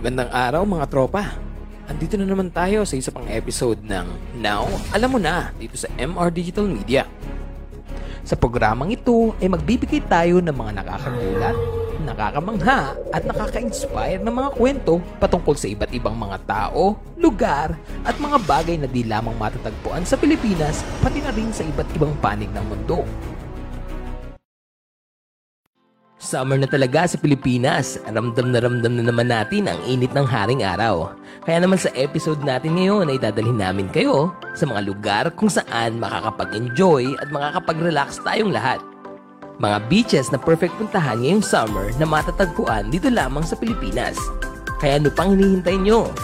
Magandang araw mga tropa. Andito na naman tayo sa isa pang episode ng Now, alam mo na, dito sa MR Digital Media. Sa programang ito ay magbibigay tayo ng mga nakakagulat, nakakamangha at nakaka-inspire ng mga kwento patungkol sa iba't ibang mga tao, lugar at mga bagay na di lamang matatagpuan sa Pilipinas pati na rin sa iba't ibang panig ng mundo. Summer na talaga sa Pilipinas. Ramdam na ramdam na naman natin ang init ng haring araw. Kaya naman sa episode natin ngayon ay dadalhin namin kayo sa mga lugar kung saan makakapag-enjoy at makakapag-relax tayong lahat. Mga beaches na perfect puntahan ngayong summer na matatagpuan dito lamang sa Pilipinas. Kaya ano pang hinihintay nyo?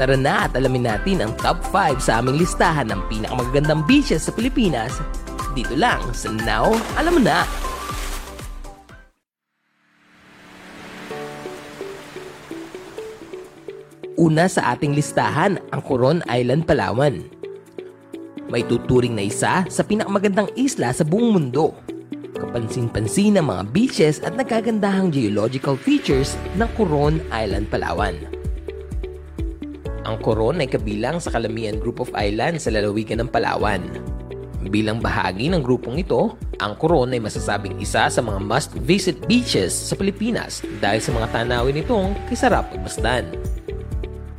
Tara na at alamin natin ang top 5 sa aming listahan ng pinakamagagandang beaches sa Pilipinas dito lang sa Now Alam Mo Na! Una sa ating listahan ang Coron Island, Palawan. May tuturing na isa sa pinakamagandang isla sa buong mundo. Kapansin-pansin ang mga beaches at nagagandahang geological features ng Coron Island, Palawan. Ang Coron ay kabilang sa Kalamian Group of Islands sa lalawigan ng Palawan. Bilang bahagi ng grupong ito, ang Coron ay masasabing isa sa mga must-visit beaches sa Pilipinas dahil sa mga tanawin nitong kisarap pagmasdan.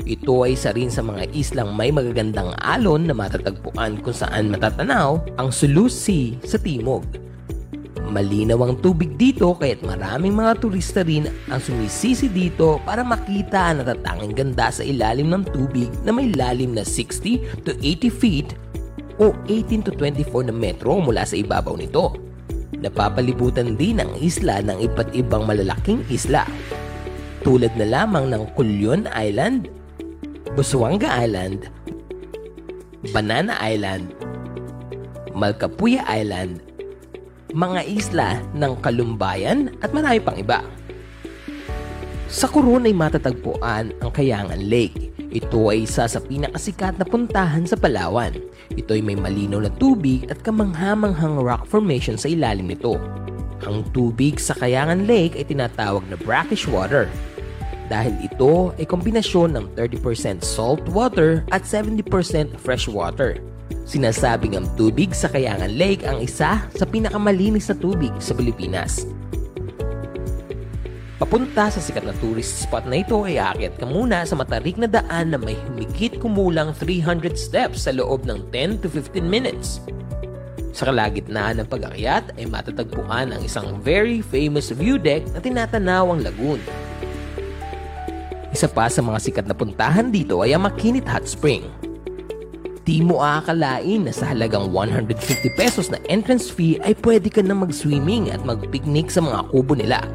Ito ay isa rin sa mga islang may magagandang alon na matatagpuan kung saan matatanaw ang Sulu Sea sa timog. Malinaw ang tubig dito kaya't maraming mga turista rin ang sumisisi dito para makita ang natatanging ganda sa ilalim ng tubig na may lalim na 60 to 80 feet o 18 to 24 na metro mula sa ibabaw nito. Napapalibutan din ang isla ng iba't ibang malalaking isla tulad na lamang ng Kulyon Island, Busuanga Island, Banana Island, Malkapuya Island, mga isla ng Kalumbayan at marami pang iba. Sa Coron ay matatagpuan ang Kayangan Lake. Ito ay isa sa pinakasikat na puntahan sa Palawan. Ito ay may malinaw na tubig at kamanghamanghang rock formation sa ilalim nito. Ang tubig sa Kayangan Lake ay tinatawag na brackish water dahil ito ay kombinasyon ng 30% salt water at 70% fresh water. Sinasabing ang tubig sa Kayangan Lake ang isa sa pinakamalinis na tubig sa Pilipinas. Papunta sa sikat na tourist spot na ito ay aakyat ka muna sa matarik na daan na may humigit kumulang 300 steps sa loob ng 10 to 15 minutes. Sa kalagitnaan ng pag-akyat ay matatagpuan ang isang very famous view deck na tinatanaw ang lagoon. Isa pa sa mga sikat na puntahan dito ay ang Makinit Hot Spring. Di mo aakalain na sa halagang 150 pesos na entrance fee ay pwede ka na mag-swimming at mag-picnic sa mga kubo nila.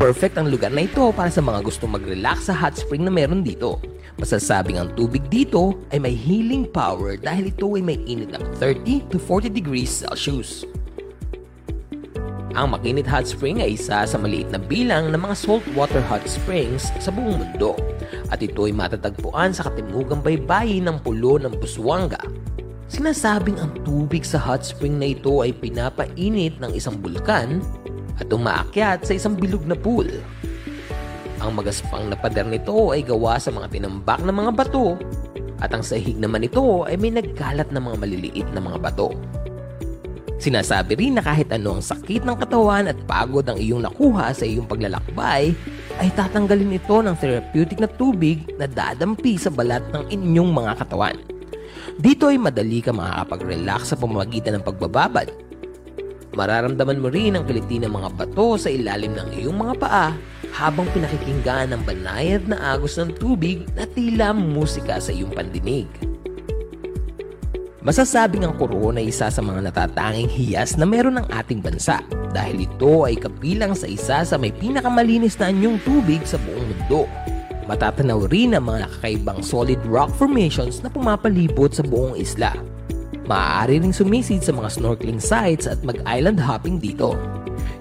Perfect ang lugar na ito para sa mga gusto mag-relax sa hot spring na meron dito. Masasabing ang tubig dito ay may healing power dahil ito ay may init ng 30 to 40 degrees Celsius. Ang Makinit Hot Spring ay isa sa maliit na bilang ng mga saltwater hot springs sa buong mundo at ito ay matatagpuan sa katimugang baybayin ng pulo ng Busuanga. Sinasabing ang tubig sa hot spring na ito ay pinapainit ng isang bulkan at umaakyat sa isang bilog na pool. Ang magaspang na pader nito ay gawa sa mga tinambak na mga bato at ang sahig naman nito ay may nagkalat na mga maliliit na mga bato. Sinasabi rin na kahit ano ang sakit ng katawan at pagod ang iyong nakuha sa iyong paglalakbay, ay tatanggalin ito ng therapeutic na tubig na dadampi sa balat ng inyong mga katawan. Dito ay madali ka makakapag-relax sa pamamagitan ng pagbababad. Mararamdaman mo rin ang kiliti ng mga bato sa ilalim ng iyong mga paa habang pinakikinggan ang banayad na agos ng tubig na tila musika sa iyong pandinig. Masasabing ang Coron ay isa sa mga natatanging hiyas na meron ng ating bansa dahil ito ay kabilang sa isa sa may pinakamalinis na anyong tubig sa buong mundo. Matatanaw rin ang mga nakakaibang solid rock formations na pumapalibot sa buong isla. Maaari ring sumisid sa mga snorkeling sites at mag-island hopping dito.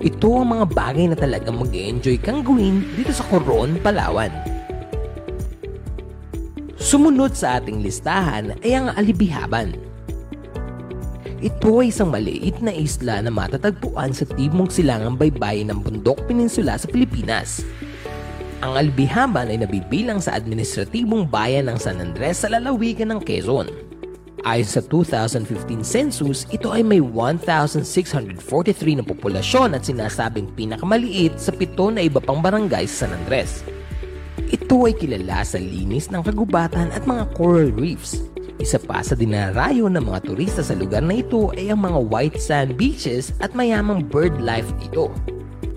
Ito ang mga bagay na talagang mag-enjoy kang gawin dito sa Coron, Palawan. Sumunod sa ating listahan ay ang Alibihaban. Ito ay isang maliit na isla na matatagpuan sa timog silangang baybayin ng Bundok Peninsula sa Pilipinas. Ang Albihaban ay nabibilang sa administratibong bayan ng San Andres sa lalawigan ng Quezon. Ayon sa 2015 census, ito ay may 1,643 na populasyon at sinasabing pinakamaliit sa pito na iba pang barangay sa San Andres. Ito ay kilala sa linis ng kagubatan at mga coral reefs. Isa pa sa dinarayo ng mga turista sa lugar na ito ay ang mga white sand beaches at mayamang bird life dito.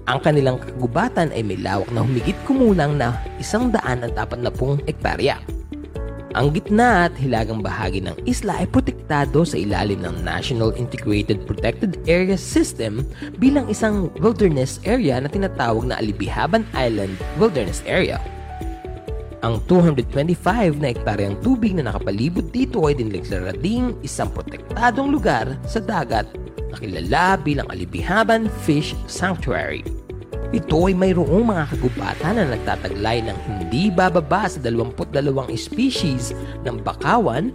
Ang kanilang kagubatan ay may lawak na humigit kumulang na isang daan at apat na pung ektarya. Ang gitna at hilagang bahagi ng isla ay protektado sa ilalim ng National Integrated Protected Area System bilang isang wilderness area na tinatawag na Alibihaban Island Wilderness Area. Ang 225 na ektaryang tubig na nakapalibot dito ay dineklara ding isang protektadong lugar sa dagat na kilala bilang Alibihaban Fish Sanctuary. Ito ay mayroong mga kagubatan na nagtataglay ng hindi bababa sa 22 species ng bakawan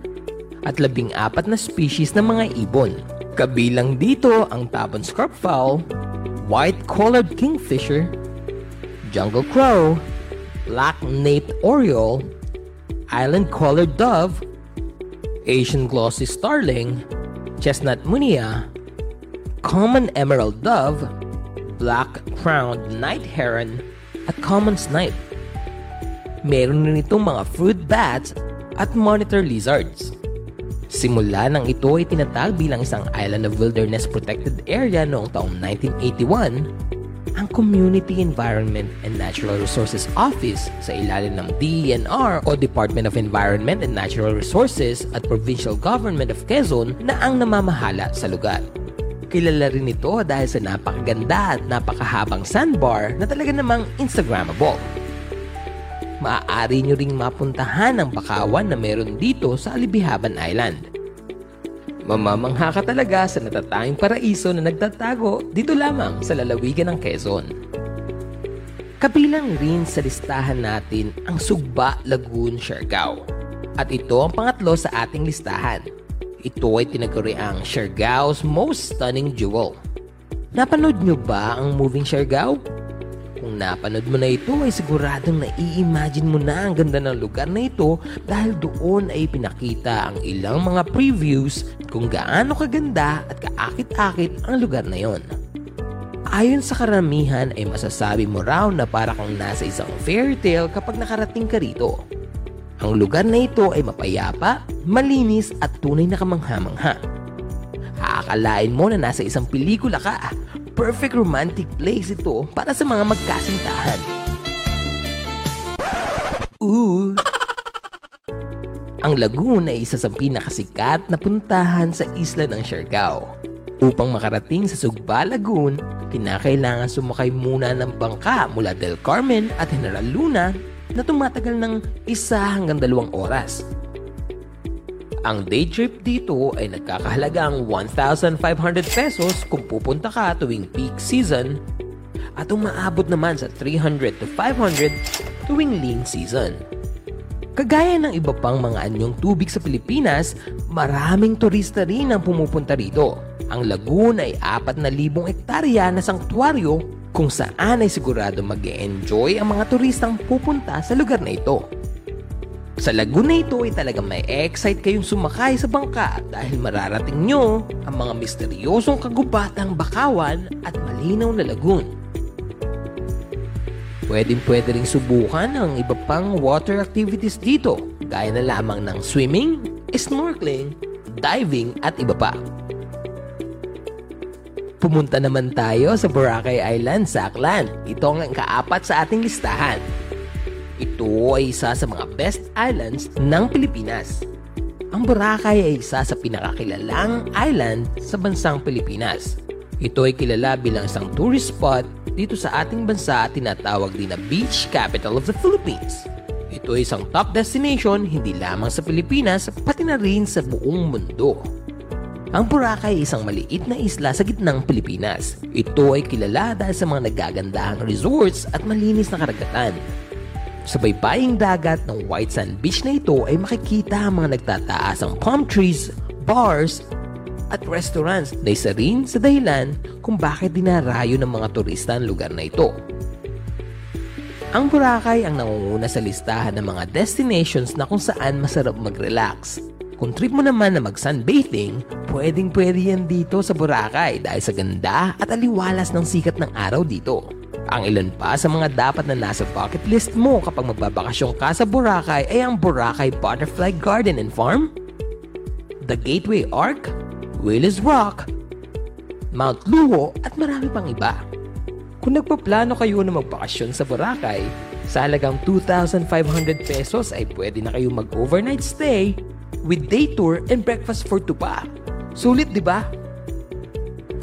at 14 na species ng mga ibon. Kabilang dito ang tabon scarpfowl, white-collared kingfisher, jungle crow, black-naped oriole, island-collared dove, Asian glossy starling, chestnut munia, common emerald dove, black-crowned night heron, at common snipe. Meron rin itong mga fruit bats at monitor lizards. Simula nang ito ay tinatag bilang isang Island of Wilderness Protected Area noong taong 1981, ang Community Environment and Natural Resources Office sa ilalim ng DENR o Department of Environment and Natural Resources at Provincial Government of Quezon na ang namamahala sa lugar. Kilala rin ito dahil sa napakaganda at napakahabang sandbar na talaga namang Instagrammable. Maaari nyo ring mapuntahan ang bakawan na meron dito sa Alibihaban Island. Mamamangha ka talaga sa natatanging paraiso na nagtatago dito lamang sa lalawigan ng Quezon. Kabilang rin sa listahan natin ang Sugba Lagoon, Siargao. At ito ang pangatlo sa ating listahan. Ito ay tinaguri ang Siargao's most stunning jewel. Napanood nyo ba ang moving Siargao? Kung napanood mo na ito ay siguradong nai-imagine mo na ang ganda ng lugar na ito dahil doon ay pinakita ang ilang mga previews kung gaano kaganda at kaakit-akit ang lugar na yon. Ayon sa karamihan ay masasabi mo raw na para kang nasa isang fairy tale kapag nakarating ka rito. Ang lugar na ito ay mapayapa, malinis at tunay na kamangha-mangha. Aakalain mo na nasa isang pelikula ka perfect romantic place ito para sa mga magkasintahan. Ooh! Ang lagoon ay isa sa pinakasikat na puntahan sa isla ng Siargao. Upang makarating sa Sugba Lagoon, kinakailangan sumakay muna ng bangka mula Del Carmen at General Luna na tumatagal ng isa hanggang dalawang oras ang day trip dito ay nagkakahalagang 1,500 pesos kung pupunta ka tuwing peak season at umaabot naman sa 300 to 500 tuwing lean season. Kagaya ng iba pang mga anyong tubig sa Pilipinas, maraming turista rin ang pumupunta rito. Ang lagoon ay 4,000 ektarya na sanktuaryo kung saan ay sigurado mag enjoy ang mga turistang pupunta sa lugar na ito. Sa Laguna ito ay talagang may excite kayong sumakay sa bangka dahil mararating nyo ang mga misteryosong kagubatang bakawan at malinaw na lagoon. Pwedeng pwede ring subukan ang iba pang water activities dito gaya na lamang ng swimming, snorkeling, diving at iba pa. Pumunta naman tayo sa Boracay Island sa Aklan. Ito ang kaapat sa ating listahan. Ito ay isa sa mga best islands ng Pilipinas. Ang Boracay ay isa sa pinakakilalang island sa bansang Pilipinas. Ito ay kilala bilang isang tourist spot dito sa ating bansa at tinatawag din na Beach Capital of the Philippines. Ito ay isang top destination hindi lamang sa Pilipinas pati na rin sa buong mundo. Ang Boracay ay isang maliit na isla sa gitnang Pilipinas. Ito ay kilala dahil sa mga nagagandahang resorts at malinis na karagatan. Sa baybaying dagat ng White Sand Beach na ito ay makikita ang mga nagtataasang palm trees, bars, at restaurants na isa rin sa dahilan kung bakit dinarayo ng mga turista ang lugar na ito. Ang Boracay ang nangunguna sa listahan ng mga destinations na kung saan masarap mag-relax. Kung trip mo naman na mag-sunbathing, pwedeng pwede yan dito sa Boracay dahil sa ganda at aliwalas ng sikat ng araw dito. Ang ilan pa sa mga dapat na nasa bucket list mo kapag magbabakasyon ka sa Boracay ay ang Boracay Butterfly Garden and Farm, the Gateway Arc, Willis Rock, Mount Luho at marami pang iba. Kung nagpaplano kayo na magbakasyon sa Boracay, sa halagang 2,500 pesos ay pwede na kayo mag-overnight stay with day tour and breakfast for two pa. Sulit, di ba?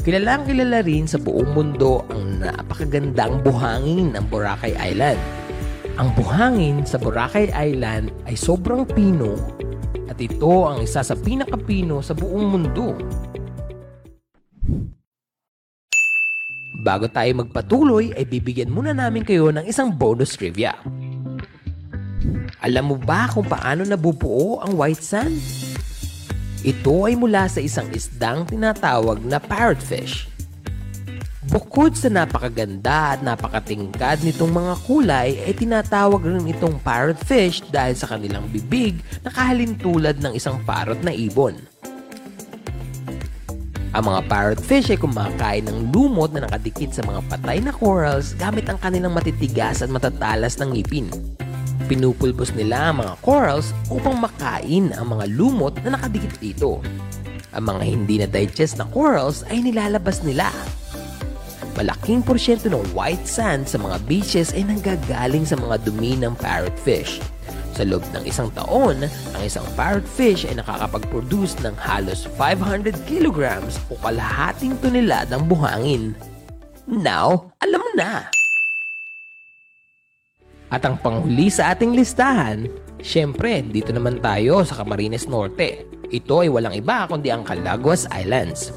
Kilalang kilala rin sa buong mundo ang napakagandang buhangin ng Boracay Island. Ang buhangin sa Boracay Island ay sobrang pino at ito ang isa sa pinakapino sa buong mundo. Bago tayo magpatuloy ay bibigyan muna namin kayo ng isang bonus trivia. Alam mo ba kung paano nabubuo ang white sand? Ito ay mula sa isang isdang tinatawag na parrotfish. Bukod sa napakaganda at napakatingkad nitong mga kulay, ay tinatawag rin itong parrotfish dahil sa kanilang bibig na kahalintulad ng isang parrot na ibon. Ang mga parrotfish ay kumakain ng lumot na nakadikit sa mga patay na corals gamit ang kanilang matitigas at matatalas ng ngipin. Pinupulbos nila ang mga corals upang makain ang mga lumot na nakadikit dito. Ang mga hindi na-digest na corals ay nilalabas nila. Malaking porsyento ng white sand sa mga beaches ay nanggagaling sa mga dumi ng parrotfish. Sa loob ng isang taon, ang isang parrotfish ay nakakapag-produce ng halos 500 kilograms o kalahating toneladang buhangin. Now, alam mo na! At ang panghuli sa ating listahan, syempre dito naman tayo sa Camarines Norte. Ito ay walang iba kundi ang Calaguas Islands.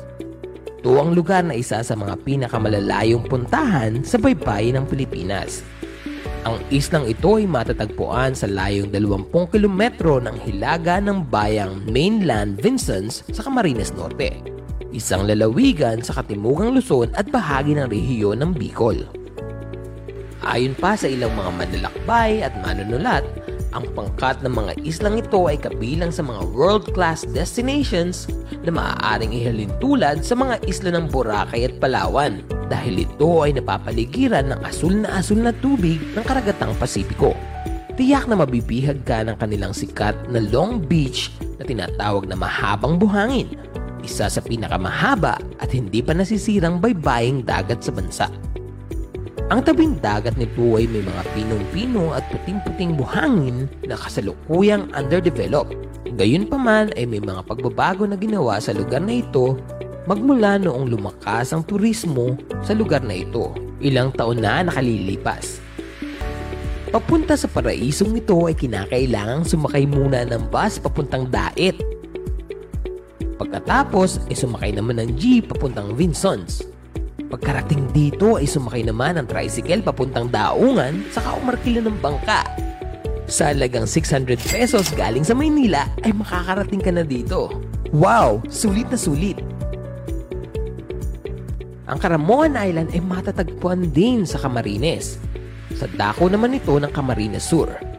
Ito ang lugar na isa sa mga pinakamalalayong puntahan sa baybayin ng Pilipinas. Ang islang ito ay matatagpuan sa layong 20 kilometro ng hilaga ng bayang mainland Vincents sa Camarines Norte. Isang lalawigan sa katimugang Luzon at bahagi ng rehiyon ng Bicol. Ayon pa sa ilang mga manlalakbay at manunulat, ang pangkat ng mga islang ito ay kabilang sa mga world-class destinations na maaaring ihalin tulad sa mga isla ng Boracay at Palawan dahil ito ay napapaligiran ng asul na asul na tubig ng karagatang Pasipiko. Tiyak na mabibihag ka ng kanilang sikat na Long Beach na tinatawag na mahabang buhangin, isa sa pinakamahaba at hindi pa nasisirang baybaying dagat sa bansa. Ang tabing dagat nito ay may mga pinong-pino at puting-puting buhangin na kasalukuyang underdeveloped. Gayunpaman ay may mga pagbabago na ginawa sa lugar na ito magmula noong lumakas ang turismo sa lugar na ito. Ilang taon na nakalilipas. Papunta sa paraisong ito ay kinakailangang sumakay muna ng bus papuntang Dait. Pagkatapos ay sumakay naman ng jeep papuntang Vinsons. Pagkarating dito ay sumakay naman ng tricycle papuntang Daungan saka umarkila ng bangka. Sa halagang 600 pesos galing sa Maynila ay makakarating ka na dito. Wow! Sulit na sulit! Ang Caramoan Island ay matatagpuan din sa Camarines. Sa dako naman ito ng Camarines Sur.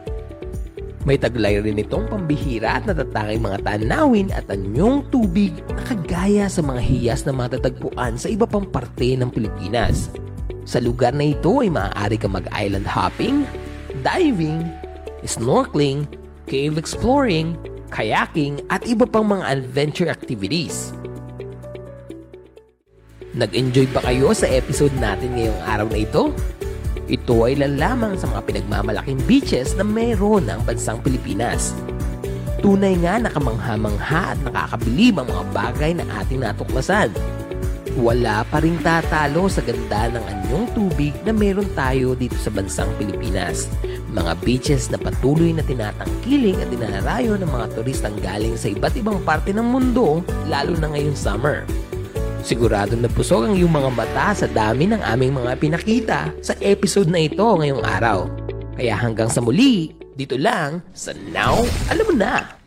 May taglay rin itong pambihira at natatanging mga tanawin at anyong tubig na kagaya sa mga hiyas na matatagpuan sa iba pang parte ng Pilipinas. Sa lugar na ito ay maaari ka mag-island hopping, diving, snorkeling, cave exploring, kayaking at iba pang mga adventure activities. Nag-enjoy ba kayo sa episode natin ngayong araw na ito? Ito ay lamang sa mga pinagmamalaking beaches na meron ng bansang Pilipinas. Tunay nga nakamangha-mangha at nakakabilib ang mga bagay na ating natuklasan. Wala pa ring tatalo sa ganda ng anyong tubig na meron tayo dito sa bansang Pilipinas. Mga beaches na patuloy na tinatangkiling at dinarayo ng mga turistang galing sa iba't ibang parte ng mundo, lalo na ngayong summer. Sigurado na busog ang iyong mga mata sa dami ng aming mga pinakita sa episode na ito ngayong araw. Kaya hanggang sa muli, dito lang sa Now Alam Mo Na!